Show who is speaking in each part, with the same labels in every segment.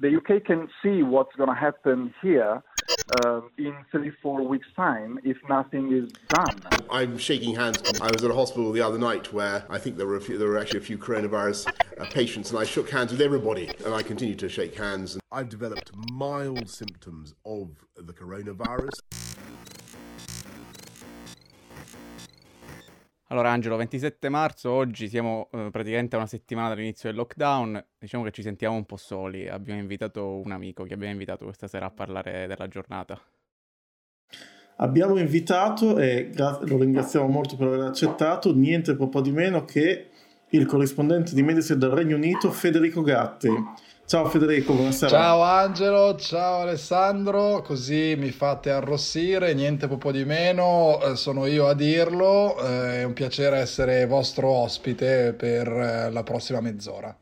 Speaker 1: the UK can see what's going to happen here uh, in three, four weeks' time if nothing is done.
Speaker 2: I'm shaking hands. I was at a hospital the other night where I think there were, few, there were actually a few coronavirus uh, patients, and I shook hands with everybody, and I continue to shake hands. I've developed mild symptoms of the coronavirus.
Speaker 3: Allora Angelo, 27 marzo, oggi siamo eh, praticamente a una settimana dall'inizio del lockdown, diciamo che ci sentiamo un po' soli, abbiamo invitato un amico che abbiamo invitato questa sera a parlare della giornata.
Speaker 4: Abbiamo invitato, e gra- lo ringraziamo molto per aver accettato, niente proprio di meno che il corrispondente di Mediaset del Regno Unito, Federico Gatti. Ciao Federico, buonasera.
Speaker 5: Ciao Angelo, ciao Alessandro, così mi fate arrossire, niente po' di meno, eh, sono io a dirlo, eh, è un piacere essere vostro ospite per eh, la prossima mezz'ora.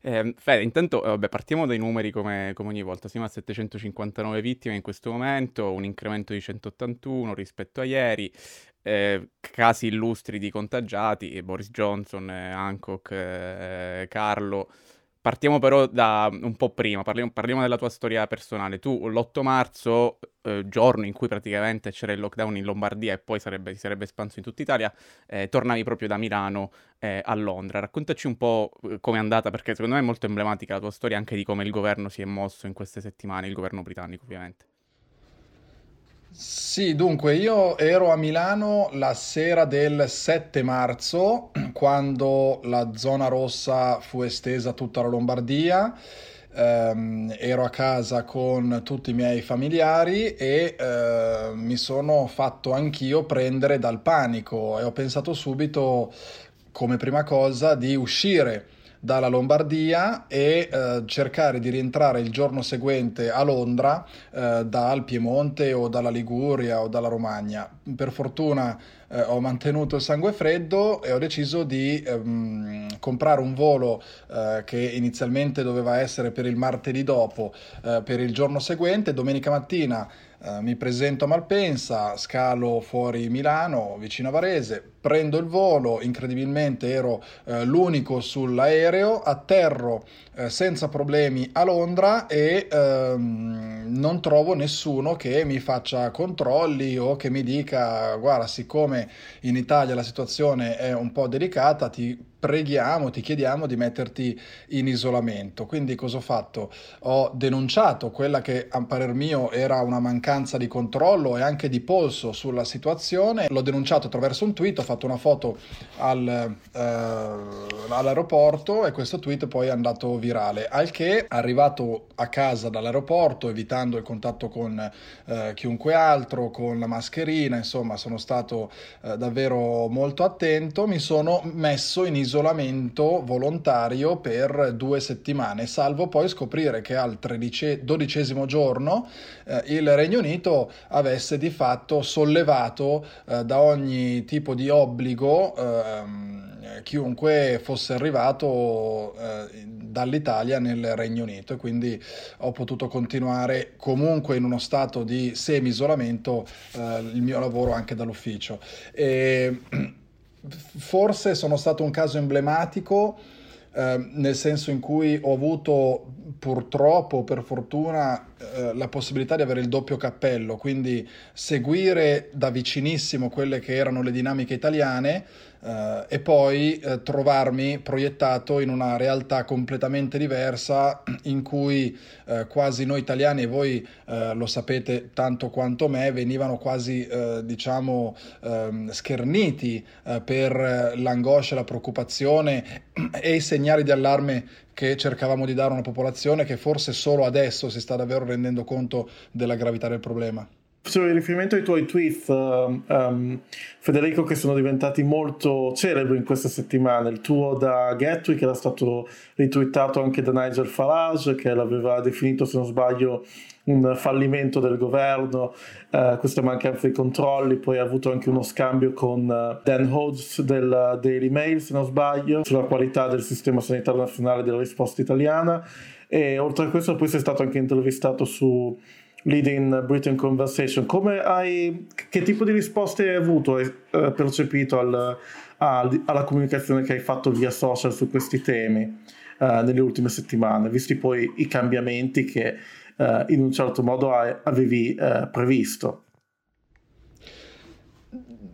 Speaker 3: Eh, Fede, intanto vabbè, partiamo dai numeri come, come, ogni volta, siamo a 759 vittime in questo momento, un incremento di 181 rispetto a ieri, eh, casi illustri di contagiati, Boris Johnson, Hancock, Carlo Partiamo però da un po' prima, parliamo, parliamo della tua storia personale. Tu l'8 marzo, eh, giorno in cui praticamente c'era il lockdown in Lombardia e poi sarebbe, si sarebbe espanso in tutta Italia, eh, tornavi proprio da Milano eh, a Londra. Raccontaci un po' eh, com'è andata, perché secondo me è molto emblematica la tua storia anche di come il governo si è mosso in queste settimane, il governo britannico ovviamente.
Speaker 5: Sì, dunque io ero a Milano la sera del 7 marzo, quando la zona rossa fu estesa a tutta la Lombardia. Um, ero a casa con tutti i miei familiari e uh, mi sono fatto anch'io prendere dal panico e ho pensato subito come prima cosa di uscire dalla Lombardia e eh, cercare di rientrare il giorno seguente a Londra eh, dal Piemonte o dalla Liguria o dalla Romagna. Per fortuna eh, ho mantenuto il sangue freddo e ho deciso di ehm, comprare un volo eh, che inizialmente doveva essere per il martedì dopo, eh, per il giorno seguente, domenica mattina Uh, mi presento a Malpensa, scalo fuori Milano, vicino a Varese, prendo il volo, incredibilmente ero uh, l'unico sull'aereo, atterro uh, senza problemi a Londra e ehm, non trovo nessuno che mi faccia controlli o che mi dica guarda siccome in Italia la situazione è un po' delicata ti preghiamo, ti chiediamo di metterti in isolamento. Quindi cosa ho fatto? Ho denunciato quella che a parer mio era una mancanza di controllo e anche di polso sulla situazione, l'ho denunciato attraverso un tweet, ho fatto una foto al, eh, all'aeroporto e questo tweet poi è andato virale, al che arrivato a casa dall'aeroporto, evitando il contatto con eh, chiunque altro, con la mascherina, insomma sono stato eh, davvero molto attento, mi sono messo in isolamento isolamento volontario per due settimane, salvo poi scoprire che al tredice, dodicesimo giorno eh, il Regno Unito avesse di fatto sollevato eh, da ogni tipo di obbligo eh, chiunque fosse arrivato eh, dall'Italia nel Regno Unito e quindi ho potuto continuare comunque in uno stato di semi-isolamento eh, il mio lavoro anche dall'ufficio. E, forse sono stato un caso emblematico eh, nel senso in cui ho avuto purtroppo, per fortuna, eh, la possibilità di avere il doppio cappello, quindi seguire da vicinissimo quelle che erano le dinamiche italiane Uh, e poi uh, trovarmi proiettato in una realtà completamente diversa in cui uh, quasi noi italiani e voi lo sapete tanto quanto me venivano quasi diciamo ehm, scherniti per l'angoscia, la preoccupazione e i segnali di allarme che cercavamo di dare a una popolazione che forse solo adesso si sta davvero rendendo conto della gravità del problema.
Speaker 4: Facevo riferimento ai tuoi tweet, um, um, Federico, che sono diventati molto celebri in queste settimane. Il tuo da Gatwick era stato ritweetato anche da Nigel Farage, che l'aveva definito, se non sbaglio, un fallimento del governo, uh, questa mancanza di controlli. Poi ha avuto anche uno scambio con uh, Dan Hodges del Daily Mail, se non sbaglio, sulla qualità del sistema sanitario nazionale della risposta italiana. E oltre a questo, poi sei stato anche intervistato su Leading Britain Conversation, hai, che tipo di risposte hai avuto, hai eh, percepito al, al, alla comunicazione che hai fatto via social su questi temi? uh, nelle ultime settimane, visti poi i cambiamenti che uh, in un certo modo avevi uh, previsto.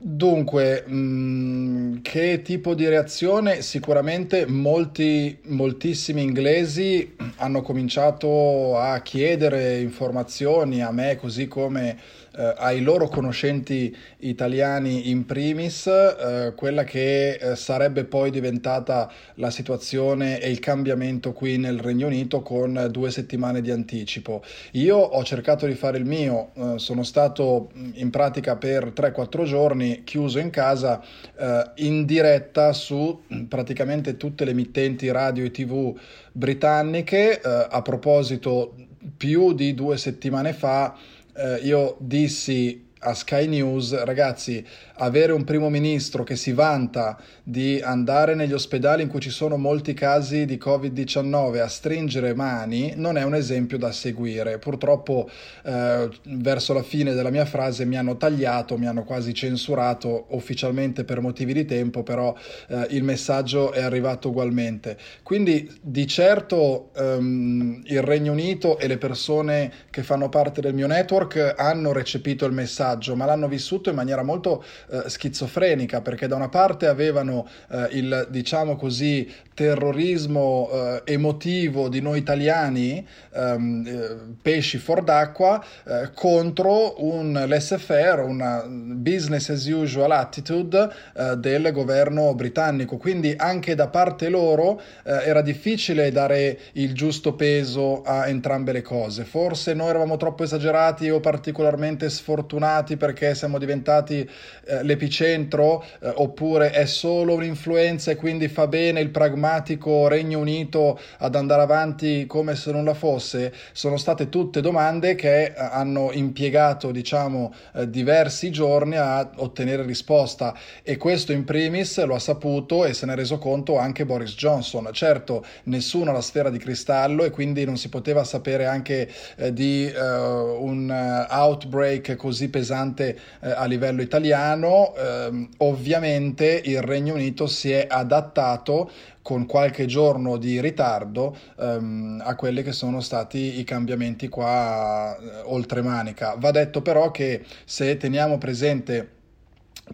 Speaker 5: Dunque, mh, mm, che tipo di reazione? Sicuramente molti, moltissimi inglesi hanno cominciato a chiedere informazioni a me, così come eh, ai loro conoscenti italiani in primis, eh, quella che eh, sarebbe poi diventata la situazione e il cambiamento qui nel Regno Unito con due settimane di anticipo. Io ho cercato di fare il mio, eh, sono stato in pratica per 3-4 giorni chiuso in casa eh, in diretta su mm, praticamente tutte le emittenti radio e tv britanniche. Eh, a proposito, più di due settimane fa eh, io dissi a Sky News, ragazzi, avere un primo ministro che si vanta di andare negli ospedali in cui ci sono molti casi di Covid-19 a stringere mani non è un esempio da seguire. Purtroppo eh, verso la fine della mia frase mi hanno tagliato, mi hanno quasi censurato ufficialmente per motivi di tempo, però eh, il messaggio è arrivato ugualmente. Quindi di certo ehm, il Regno Unito e le persone che fanno parte del mio network hanno recepito il messaggio, ma l'hanno vissuto in maniera molto eh, schizofrenica perché da una parte avevano eh, il diciamo così terrorismo eh, emotivo di noi italiani ehm, eh, pesci fuor d'acqua eh, contro un laissez-faire una business as usual attitude eh, del governo britannico. Quindi anche da parte loro era difficile dare il giusto peso a entrambe le cose. Forse noi eravamo troppo esagerati o particolarmente sfortunati perché siamo diventati eh, l'epicentro eh, oppure è solo un'influenza e quindi fa bene il pragmatico Regno Unito ad andare avanti come se non la fosse? Sono state tutte domande che eh, hanno impiegato diciamo eh, diversi giorni a ottenere risposta e questo in primis lo ha saputo e se ne è reso conto anche Boris Johnson. Certo, nessuno ha la sfera di cristallo e quindi non si poteva sapere anche di un outbreak così pesante a livello italiano ehm, ovviamente il Regno Unito si è adattato con qualche giorno di ritardo ehm, a quelli che sono stati i cambiamenti qua eh, oltre manica. Va detto però che se teniamo presente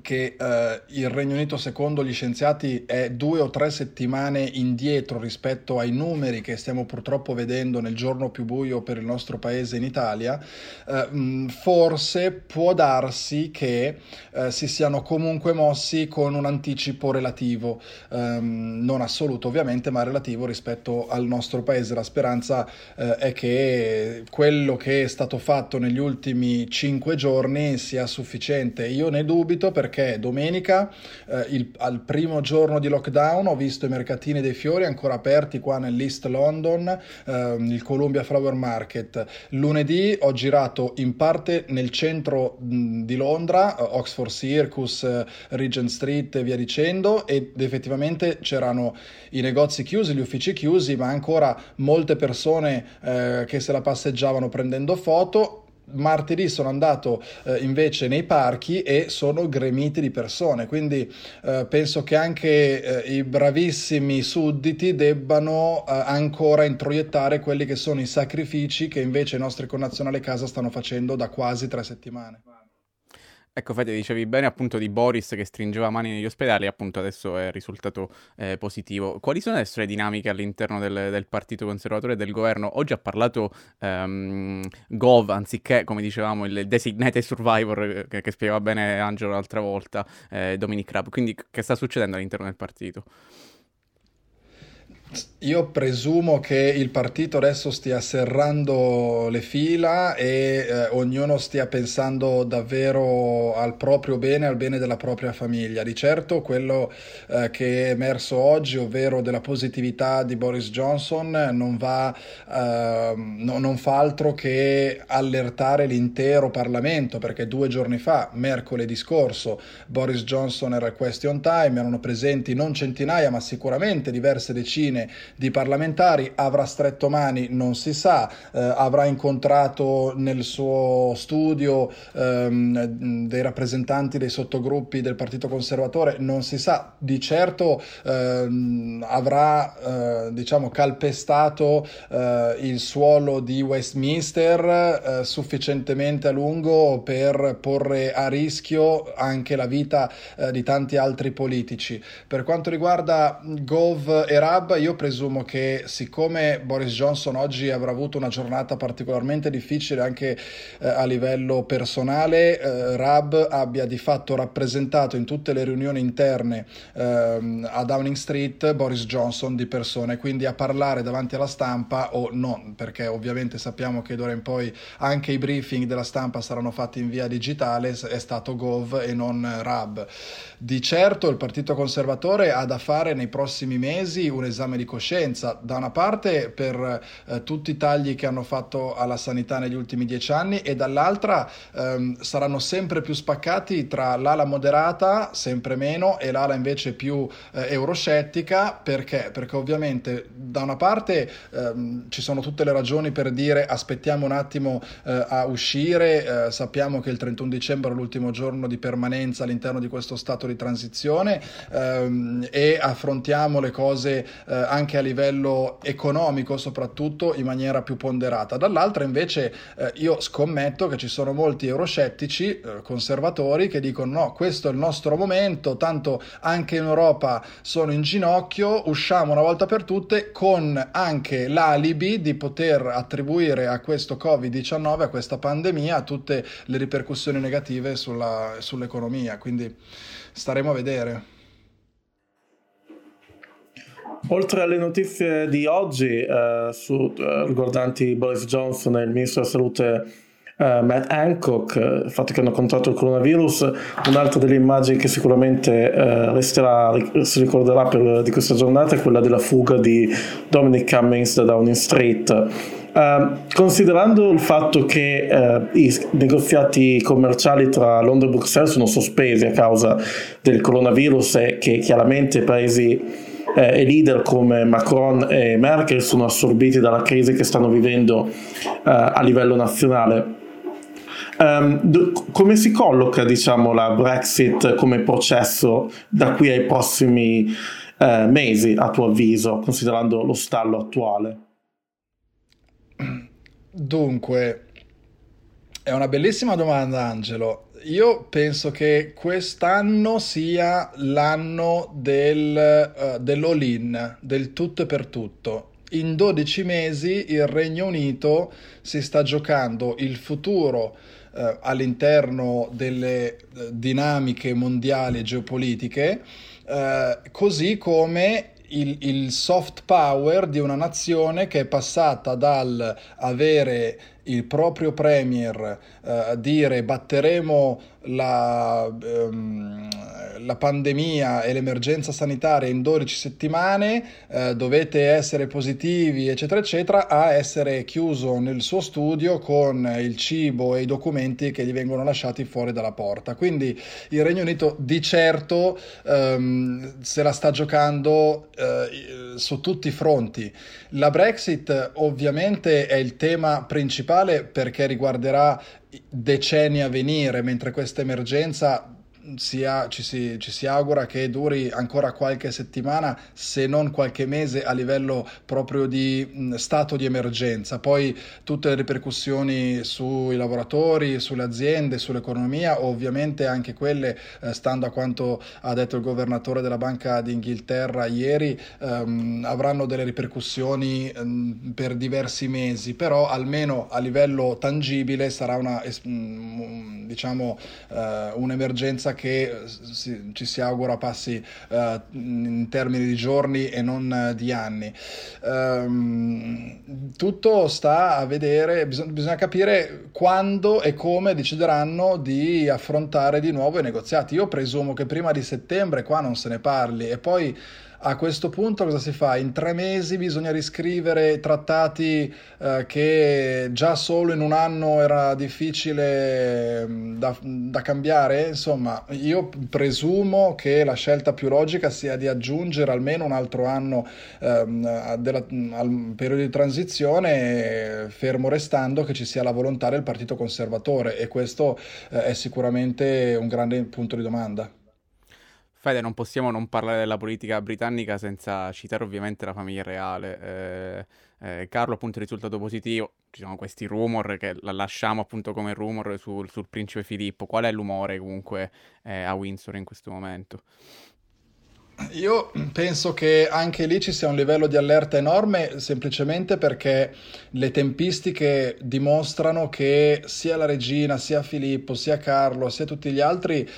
Speaker 5: che eh, il Regno Unito, secondo gli scienziati, è due o tre settimane indietro rispetto ai numeri che stiamo purtroppo vedendo nel giorno più buio per il nostro paese in Italia, eh, forse può darsi che eh, si siano comunque mossi con un anticipo relativo, ehm, non assoluto ovviamente, ma relativo rispetto al nostro paese. La speranza eh, è che quello che è stato fatto negli ultimi cinque giorni sia sufficiente. Io ne dubito perché domenica, eh, il, al primo giorno di lockdown, ho visto i mercatini dei fiori ancora aperti qua nell'East London, eh, il Columbia Flower Market. Lunedì ho girato in parte nel centro mh, di Londra, eh, Oxford Circus, eh, Regent Street e via dicendo, ed effettivamente c'erano i negozi chiusi, gli uffici chiusi, ma ancora molte persone eh, che se la passeggiavano prendendo foto martedì sono andato eh, invece nei parchi e sono gremiti di persone, quindi eh, penso che anche eh, i bravissimi sudditi debbano eh, ancora introiettare quelli che sono i sacrifici che invece i nostri connazionali a casa stanno facendo da quasi tre settimane.
Speaker 3: Ecco, Fede, dicevi bene appunto di Boris che stringeva mani negli ospedali, appunto adesso è risultato eh, positivo. Quali sono adesso le dinamiche all'interno del, del, Partito Conservatore e del governo? Oggi ha parlato um, Gov, anziché, come dicevamo, il designated survivor eh, che, che spiegava bene Angelo l'altra volta, eh, Dominic Raab. Quindi che sta succedendo all'interno del partito?
Speaker 5: Io presumo che il partito adesso stia serrando le fila e eh, ognuno stia pensando davvero al proprio bene, al bene della propria famiglia. Di certo quello eh, che è emerso oggi, ovvero della positività di Boris Johnson, non, va, eh, no, non fa altro che allertare l'intero Parlamento, perché due giorni fa, mercoledì scorso, Boris Johnson era al question time, erano presenti non centinaia ma sicuramente diverse decine decine di parlamentari, avrà stretto mani, non si sa, eh, avrà incontrato nel suo studio ehm, dei rappresentanti dei sottogruppi del Partito Conservatore, non si sa, di certo ehm, avrà eh, diciamo calpestato eh, il suolo di Westminster eh, sufficientemente a lungo per porre a rischio anche la vita eh, di tanti altri politici. Per quanto riguarda Gove e Rab, io presumo che siccome Boris Johnson oggi avrà avuto una giornata particolarmente difficile anche eh, a livello personale, eh, Rab abbia di fatto rappresentato in tutte le riunioni interne ehm, a Downing Street Boris Johnson di persone, quindi a parlare davanti alla stampa o no, perché ovviamente sappiamo che d'ora in poi anche i briefing della stampa saranno fatti in via digitale, è stato Gove e non Rab. Di certo il Partito Conservatore ha da fare nei prossimi mesi un esame di coscienza, da una parte per eh, tutti i tagli che hanno fatto alla sanità negli ultimi dieci anni e dall'altra ehm, saranno sempre più spaccati tra l'ala moderata, sempre meno, e l'ala invece più eh, euroscettica, perché? Perché ovviamente da una parte ehm, ci sono tutte le ragioni per dire aspettiamo un attimo eh, a uscire, eh, sappiamo che il 31 dicembre è l'ultimo giorno di permanenza all'interno di questo stato di transizione ehm, e affrontiamo le cose eh, anche a livello economico soprattutto in maniera più ponderata. Dall'altra invece eh, io scommetto che ci sono molti euroscettici eh, conservatori che dicono no, questo è il nostro momento, tanto anche in Europa sono in ginocchio, usciamo una volta per tutte con anche l'alibi di poter attribuire a questo Covid-19, a questa pandemia, tutte le ripercussioni negative sulla, sull'economia. Quindi staremo a vedere.
Speaker 4: Oltre alle notizie di oggi eh, su, eh, riguardanti Boris Johnson e il ministro della salute eh, Matt Hancock, eh, il fatto che hanno contratto il coronavirus, un'altra delle immagini che sicuramente eh, resterà, si ricorderà per, di questa giornata è quella della fuga di Dominic Cummings da Downing Street. Uh, considerando il fatto che uh, i negoziati commerciali tra Londra e Bruxelles sono sospesi a causa del coronavirus e che chiaramente i paesi eh, leader come Macron e Merkel sono assorbiti dalla crisi che stanno vivendo uh, a livello nazionale. Um, come si colloca diciamo, la Brexit come processo da qui ai prossimi mesi, a tuo avviso, considerando lo stallo attuale?
Speaker 5: Dunque, è una bellissima domanda, Angelo. Io penso che quest'anno sia l'anno del, uh, dell'all-in, del tutto e per tutto. In 12 mesi il Regno Unito si sta giocando il futuro uh, all'interno delle uh, dinamiche mondiali e geopolitiche, così come il, il, soft power di una nazione che è passata dal avere il proprio premier eh, dire batteremo la, ehm, la, pandemia e l'emergenza sanitaria in 12 settimane, eh, dovete essere positivi, eccetera, eccetera, a essere chiuso nel suo studio con il cibo e i documenti che gli vengono lasciati fuori dalla porta. Quindi il Regno Unito di certo ehm, se la sta giocando eh, su tutti i fronti. La Brexit ovviamente è il tema principale perché riguarderà decenni a venire, mentre questa emergenza si ha, ci, si, ci, si, augura che duri ancora qualche settimana, se non qualche mese, a livello proprio di mh, stato di emergenza. Poi tutte le ripercussioni sui lavoratori, sulle aziende, sull'economia, ovviamente anche quelle, eh, stando a quanto ha detto il governatore della Banca d'Inghilterra ieri, ehm, avranno delle ripercussioni ehm, per diversi mesi, però almeno a livello tangibile sarà una, diciamo, eh, un'emergenza che si, ci si augura passi uh, in termini di giorni e non uh, di anni. Um, tutto sta a vedere, bisogna, bisogna capire quando e come decideranno di affrontare di nuovo i negoziati. Io presumo che prima di settembre qua non se ne parli e poi a questo punto cosa si fa? In tre mesi bisogna riscrivere trattati eh, che già solo in un anno era difficile mm, da, da, cambiare? Insomma, io presumo che la scelta più logica sia di aggiungere almeno un altro anno ehm, della, al periodo di transizione, fermo restando che ci sia la volontà del Partito Conservatore e questo eh, è sicuramente un grande punto di domanda.
Speaker 3: Fede, non possiamo non parlare della politica britannica senza citare ovviamente la famiglia reale. Eh, eh, Carlo, appunto, risultato positivo. Ci sono questi rumor che la lasciamo appunto come rumor sul, sul principe Filippo. Qual è l'umore comunque eh, a Windsor in questo momento?
Speaker 5: Io penso che anche lì ci sia un livello di allerta enorme semplicemente perché le tempistiche dimostrano che sia la regina, sia Filippo, sia Carlo, sia tutti gli altri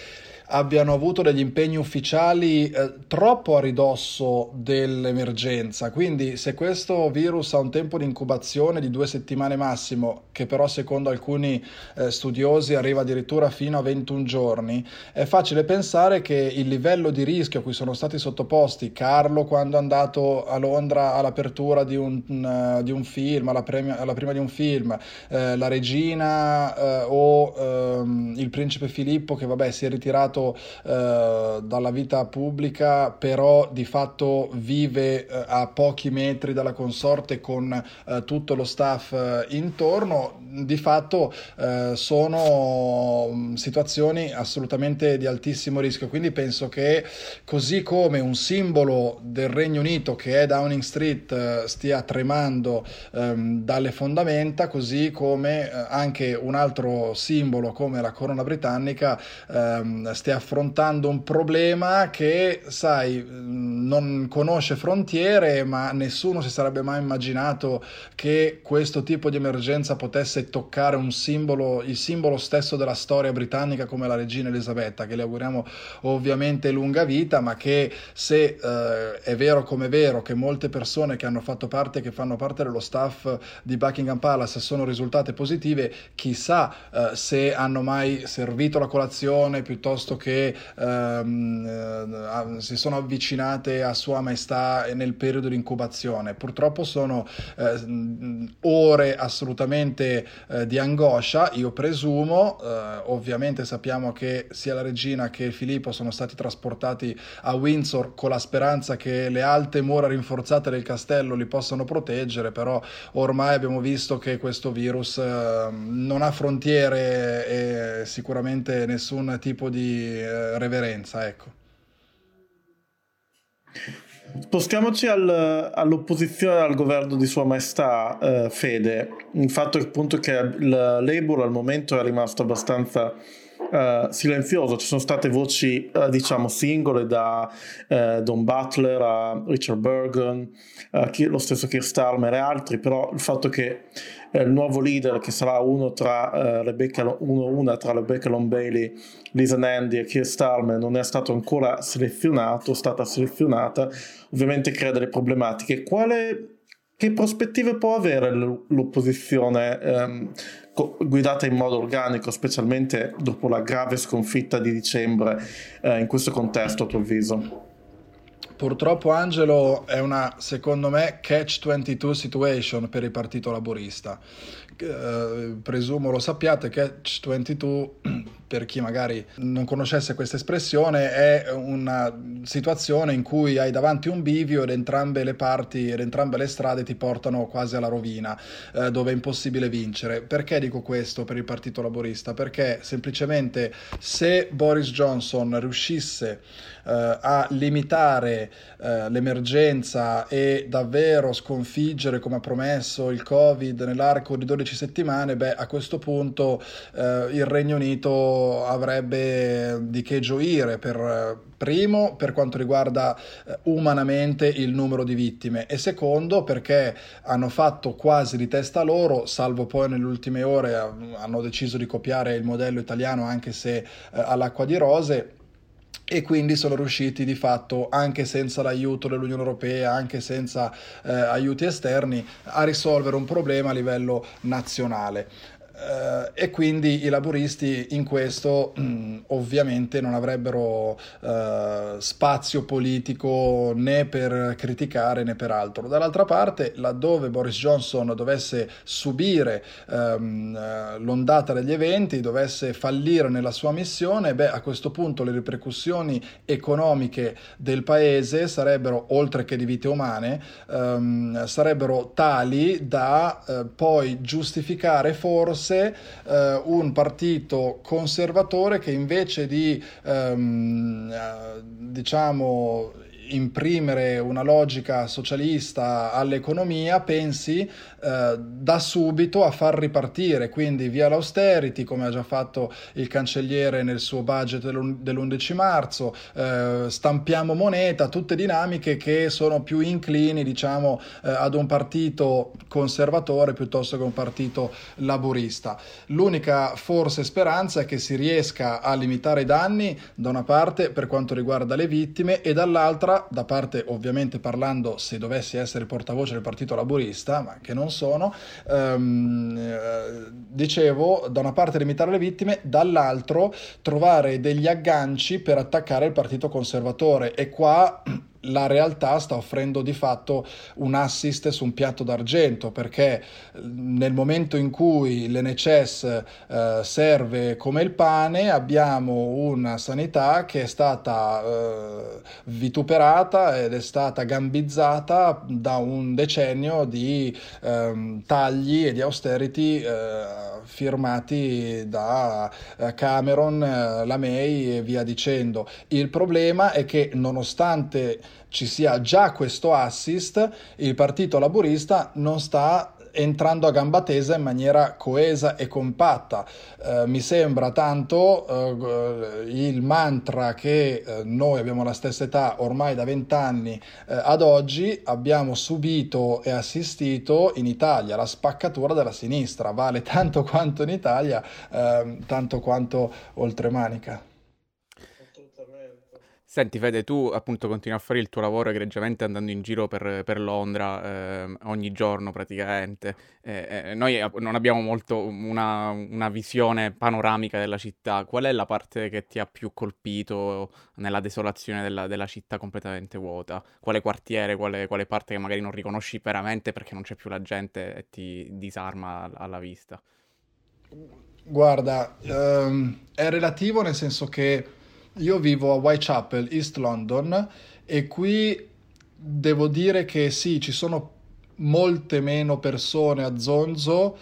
Speaker 5: abbiano avuto degli impegni ufficiali eh, troppo a ridosso dell'emergenza. Quindi se questo virus ha un tempo di incubazione di due settimane massimo, che però secondo alcuni eh, studiosi arriva addirittura fino a 21 giorni, è facile pensare che il livello di rischio a cui sono stati sottoposti Carlo quando è andato a Londra all'apertura di un, uh, di un film, alla, premia, alla, prima di un film, eh, la regina eh, o ehm, il principe Filippo che vabbè si è ritirato stato eh, dalla vita pubblica, però di fatto vive eh, a pochi metri dalla consorte con eh, tutto lo staff eh, intorno, di fatto eh, sono mm, situazioni assolutamente di altissimo rischio. Quindi penso che così come un simbolo del Regno Unito che è Downing Street eh, stia tremando ehm, dalle fondamenta, così come anche un altro simbolo come la corona britannica ehm, stia stia affrontando un problema che, sai, non conosce frontiere, ma nessuno si sarebbe mai immaginato che questo tipo di emergenza potesse toccare un simbolo, il simbolo stesso della storia britannica come la regina Elisabetta, che le auguriamo ovviamente lunga vita, ma che se eh, è vero come è vero che molte persone che hanno fatto parte, che fanno parte dello staff di Buckingham Palace sono risultate positive, chissà eh, se hanno mai servito la colazione piuttosto che ehm, eh, si sono avvicinate a Sua Maestà nel periodo di incubazione. Purtroppo sono eh, ore assolutamente eh, di angoscia, io presumo, eh, ovviamente sappiamo che sia la regina che Filippo sono stati trasportati a Windsor con la speranza che le alte mura rinforzate del castello li possano proteggere, però ormai abbiamo visto che questo virus ehm, non ha frontiere e sicuramente nessun tipo di eh, reverenza, ecco.
Speaker 4: Spostiamoci al, all'opposizione al governo di Sua Maestà, eh, Fede. Il fatto appunto che il Labour al momento è rimasto abbastanza uh, silenzioso. Ci sono state voci, uh, diciamo, singole da uh, Don Butler a Richard Bergen, lo stesso Keir Starmer e altri, però il fatto che il nuovo leader, che sarà uno tra, Rebecca, uno, una tra Rebecca Long Bailey, Lisa Nandy e Keir Starmer, non è stato ancora selezionato, stata selezionata, ovviamente crea delle problematiche. Quale che prospettive può avere l'opposizione ehm, guidata in modo organico, specialmente dopo la grave sconfitta di dicembre eh, in questo contesto, a tuo avviso?
Speaker 5: Purtroppo Angelo è una, secondo me, catch-22 situation per il Partito Laborista. Eh, presumo lo sappiate, catch-22 per chi magari non conoscesse questa espressione, è una situazione in cui hai davanti un bivio ed entrambe le parti ed entrambe le strade ti portano quasi alla rovina, eh, dove è impossibile vincere. Perché dico questo per il Partito Laborista? Perché semplicemente se Boris Johnson riuscisse eh, a limitare eh, l'emergenza e davvero sconfiggere, come ha promesso, il Covid nell'arco di 12 settimane, beh, a questo punto eh, il Regno Unito avrebbe di che gioire per primo per quanto riguarda eh, umanamente il numero di vittime e secondo perché hanno fatto quasi di testa loro, salvo poi nelle ultime ore hanno deciso di copiare il modello italiano anche se eh, all'acqua di rose e quindi sono riusciti di fatto anche senza l'aiuto dell'Unione Europea, anche senza eh, aiuti esterni, a risolvere un problema a livello nazionale. Uh, e quindi i laburisti in questo mh, mm, ovviamente non avrebbero uh, spazio politico né per criticare né per altro. Dall'altra parte, laddove Boris Johnson dovesse subire um, uh, l'ondata degli eventi, dovesse fallire nella sua missione, beh, a questo punto le ripercussioni economiche del paese sarebbero, oltre che di vite umane, um, sarebbero tali da poi giustificare forse fosse eh, un partito conservatore che invece di ehm, eh, diciamo imprimere una logica socialista all'economia, pensi eh, da subito a far ripartire, quindi via l'austerity, come ha già fatto il cancelliere nel suo budget dell'11 marzo, eh, stampiamo moneta, tutte dinamiche che sono più inclini, diciamo, eh, ad un partito conservatore piuttosto che un partito laburista. L'unica forse speranza è che si riesca a limitare i danni da una parte per quanto riguarda le vittime e dall'altra da parte ovviamente parlando se dovessi essere portavoce del Partito Laburista, ma che non sono, ehm, eh, dicevo, da una parte limitare le vittime, dall'altro trovare degli agganci per attaccare il Partito Conservatore. E qua la realtà sta offrendo di fatto un assist su un piatto d'argento perché nel momento in cui l'NHS eh, serve come il pane abbiamo una sanità che è stata eh, vituperata ed è stata gambizzata da un decennio di eh, tagli e di austerity eh, firmati da eh, Cameron, eh, la May e via dicendo. Il problema è che nonostante ci sia già questo assist, il Partito Laburista non sta entrando a gamba tesa in maniera coesa e compatta. Eh, mi sembra tanto eh, il mantra che eh, noi abbiamo la stessa età ormai da vent'anni eh, ad oggi abbiamo subito e assistito in Italia la spaccatura della sinistra, vale tanto quanto in Italia, ehm, tanto quanto oltremanica.
Speaker 3: Senti Fede, tu appunto continui a fare il tuo lavoro egregiamente andando in giro per, per Londra eh, ogni giorno praticamente. Eh, eh, noi non abbiamo molto una, una, visione panoramica della città. Qual è la parte che ti ha più colpito nella desolazione della, della città completamente vuota? Quale quartiere, quale, quale, parte che magari non riconosci veramente perché non c'è più la gente e ti disarma alla vista?
Speaker 5: Guarda, ehm, è relativo nel senso che io vivo a Whitechapel, East London, e qui devo dire che sì, ci sono molte meno persone a Zonzo,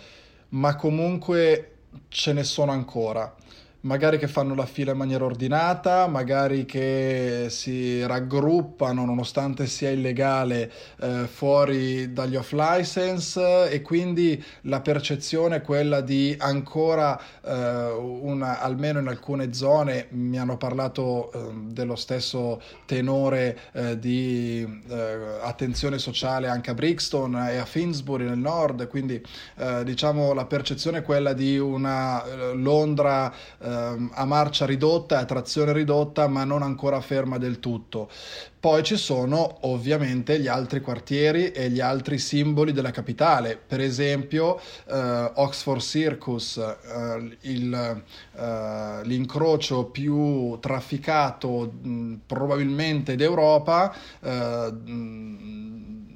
Speaker 5: ma comunque ce ne sono ancora magari che fanno la fila in maniera ordinata, magari che si raggruppano nonostante sia illegale eh, fuori dagli off license e quindi la percezione è quella di ancora eh, una, almeno in alcune zone mi hanno parlato eh, dello stesso tenore eh, di eh, attenzione sociale anche a Brixton e a Finsbury nel nord, quindi eh, diciamo la percezione è quella di una Londra Ehm, a marcia ridotta, a trazione ridotta, ma non ancora ferma del tutto. Poi ci sono ovviamente gli altri quartieri e gli altri simboli della capitale, per esempio eh, Oxford Circus, eh, il, eh, l'incrocio più trafficato mh, probabilmente d'Europa. Eh, mh,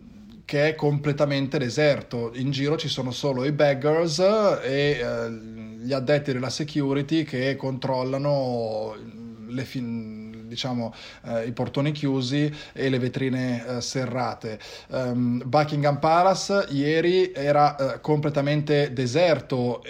Speaker 5: che è completamente deserto. In giro ci sono solo i beggars e eh, gli addetti della security che controllano le fin- diciamo, eh, i portoni chiusi e le vetrine eh, serrate. Um, Buckingham Palace ieri era eh, completamente deserto,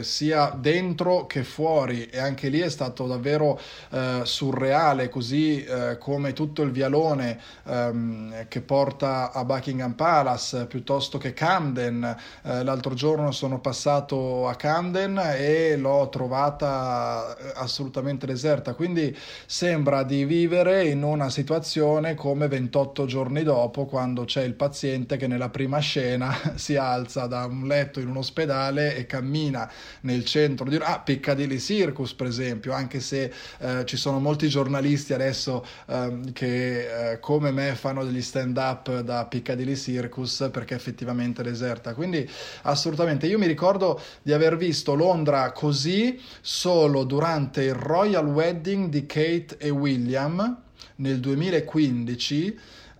Speaker 5: sia dentro che fuori, e anche lì è stato davvero eh, surreale, così eh, come tutto il vialone um, che porta a Buckingham Palace, piuttosto che Camden. Eh, l'altro giorno sono passato a Camden e l'ho trovata assolutamente deserta, quindi sembra sembra di vivere in una situazione come 28 giorni dopo, quando c'è il paziente che nella prima scena si alza da un letto in un ospedale e cammina nel centro di... Ah, Piccadilly Circus, per esempio, anche se eh, ci sono molti giornalisti adesso eh, che eh, come me fanno degli stand-up da Piccadilly Circus perché effettivamente deserta. Quindi assolutamente, io mi ricordo di aver visto Londra così solo durante il Royal Wedding di Kate e William nel 2015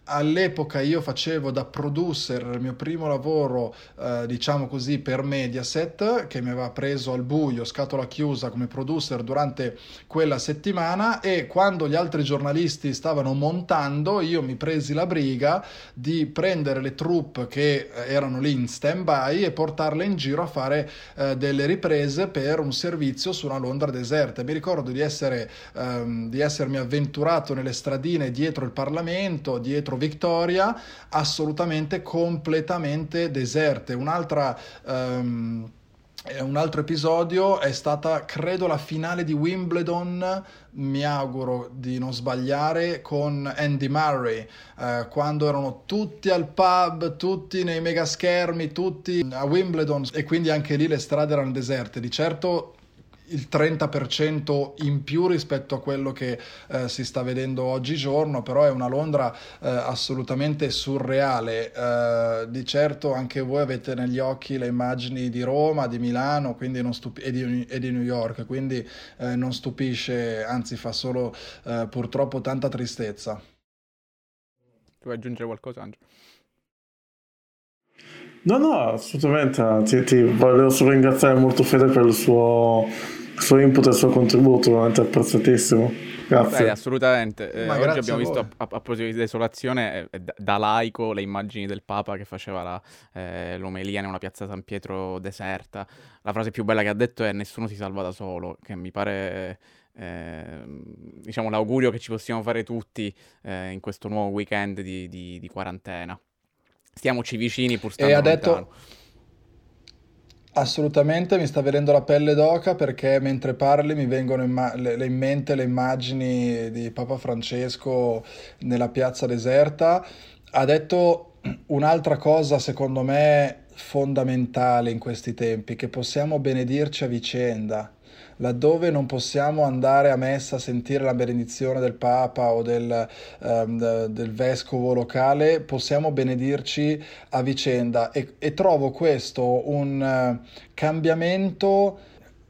Speaker 5: all'epoca io facevo da producer il mio primo lavoro, eh, diciamo così, per Mediaset, che mi aveva preso al buio, scatola chiusa come producer durante quella settimana e quando gli altri giornalisti stavano montando, io mi presi la briga di prendere le troupe che eh, erano lì in stand-by e portarle in giro a fare eh, delle riprese per un servizio su una Londra deserta. Mi ricordo di, essere, ehm, di essermi avventurato nelle stradine dietro il Parlamento, dietro Victoria, assolutamente completamente deserte. Un'altra... Um, un altro episodio è stata, credo, la finale di Wimbledon, mi auguro di non sbagliare, con Andy Murray, eh, quando erano tutti al pub, tutti nei mega schermi, tutti a Wimbledon e quindi anche lì le strade erano deserte. Di certo il 30% in più rispetto a quello che eh, si sta vedendo oggigiorno, però è una Londra eh, assolutamente surreale. Eh, di certo anche voi avete negli occhi le immagini di Roma, di Milano stupi- e, di, e, di, New York, quindi eh, non stupisce, anzi fa solo eh, purtroppo tanta tristezza.
Speaker 3: Vuoi aggiungere qualcosa, Angelo?
Speaker 4: No, no, assolutamente. Ti, ti volevo solo ringraziare molto Fede per il suo, il suo input e il suo contributo, veramente apprezzatissimo. Grazie.
Speaker 3: Beh, assolutamente. Eh, oggi abbiamo visto a, a, a, proposito di desolazione, eh, da laico, le immagini del Papa che faceva la, eh, l'omelia in una piazza San Pietro deserta. La frase più bella che ha detto è nessuno si salva da solo, che mi pare... Eh, diciamo l'augurio che ci possiamo fare tutti eh, in questo nuovo weekend di, di, di quarantena stiamoci vicini pur stando
Speaker 5: e ha detto Assolutamente, mi sta venendo la pelle d'oca perché mentre parli mi vengono in, ma- le- in, mente le immagini di Papa Francesco nella piazza deserta. Ha detto un'altra cosa, secondo me, fondamentale in questi tempi, che possiamo benedirci a vicenda laddove non possiamo andare a messa a sentire la benedizione del Papa o del, um, del vescovo locale, possiamo benedirci a vicenda. E, e trovo questo un uh, cambiamento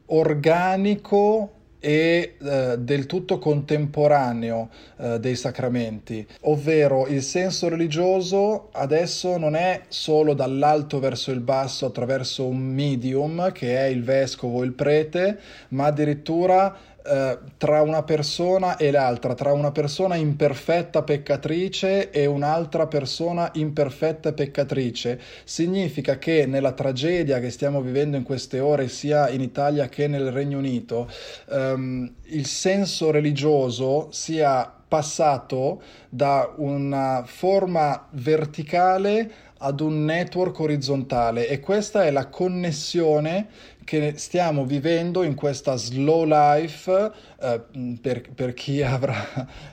Speaker 5: organico e eh, del tutto contemporaneo eh, dei sacramenti, ovvero il senso religioso adesso non è solo dall'alto verso il basso attraverso un medium che è il vescovo o il prete, ma addirittura eh, tra una persona e l'altra, tra una persona imperfetta peccatrice e un'altra persona imperfetta peccatrice, significa che nella tragedia che stiamo vivendo in queste ore, sia in Italia che nel Regno Unito, ehm, il senso religioso sia passato da una forma verticale ad un network orizzontale e questa è la connessione che stiamo vivendo in questa slow life eh, per, per, chi avrà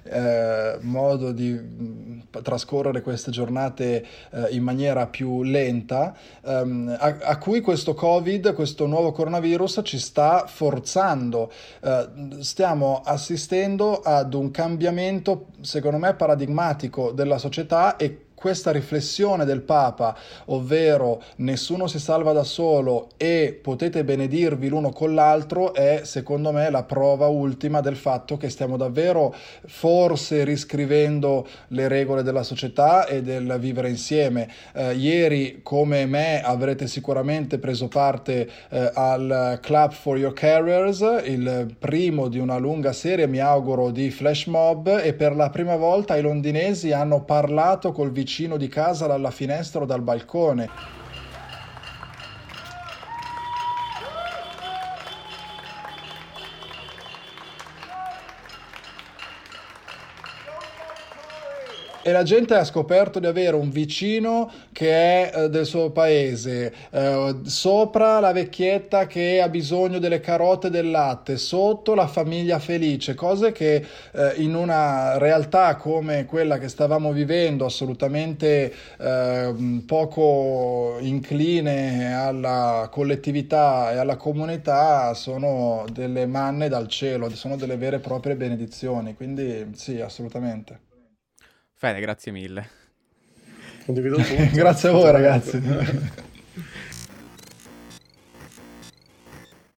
Speaker 5: eh, modo di mm, trascorrere queste giornate eh, in maniera più lenta, ehm, a, a, cui questo Covid, questo nuovo coronavirus ci sta forzando. Eh, stiamo assistendo ad un cambiamento, secondo me, paradigmatico della società e questa riflessione del Papa, ovvero nessuno si salva da solo e potete benedirvi l'uno con l'altro, è secondo me la prova ultima del fatto che stiamo davvero forse riscrivendo le regole della società e del vivere insieme. Eh, ieri, come me, avrete sicuramente preso parte eh, al Club for Your Carriers, il primo di una lunga serie, mi auguro, di flash mob e per la prima volta i londinesi hanno parlato col vicino vicino di casa dalla finestra o dal balcone. E la gente ha scoperto di avere un vicino che è eh, del suo paese, eh, sopra la vecchietta che ha bisogno delle carote e del latte, sotto la famiglia felice, cose che eh, in una realtà come quella che stavamo vivendo, assolutamente eh, poco incline alla collettività e alla comunità, sono delle manne dal cielo, sono delle vere e proprie benedizioni. Quindi sì, assolutamente.
Speaker 3: Fede, grazie mille.
Speaker 4: Condivido tutto.
Speaker 5: grazie a voi ragazzi.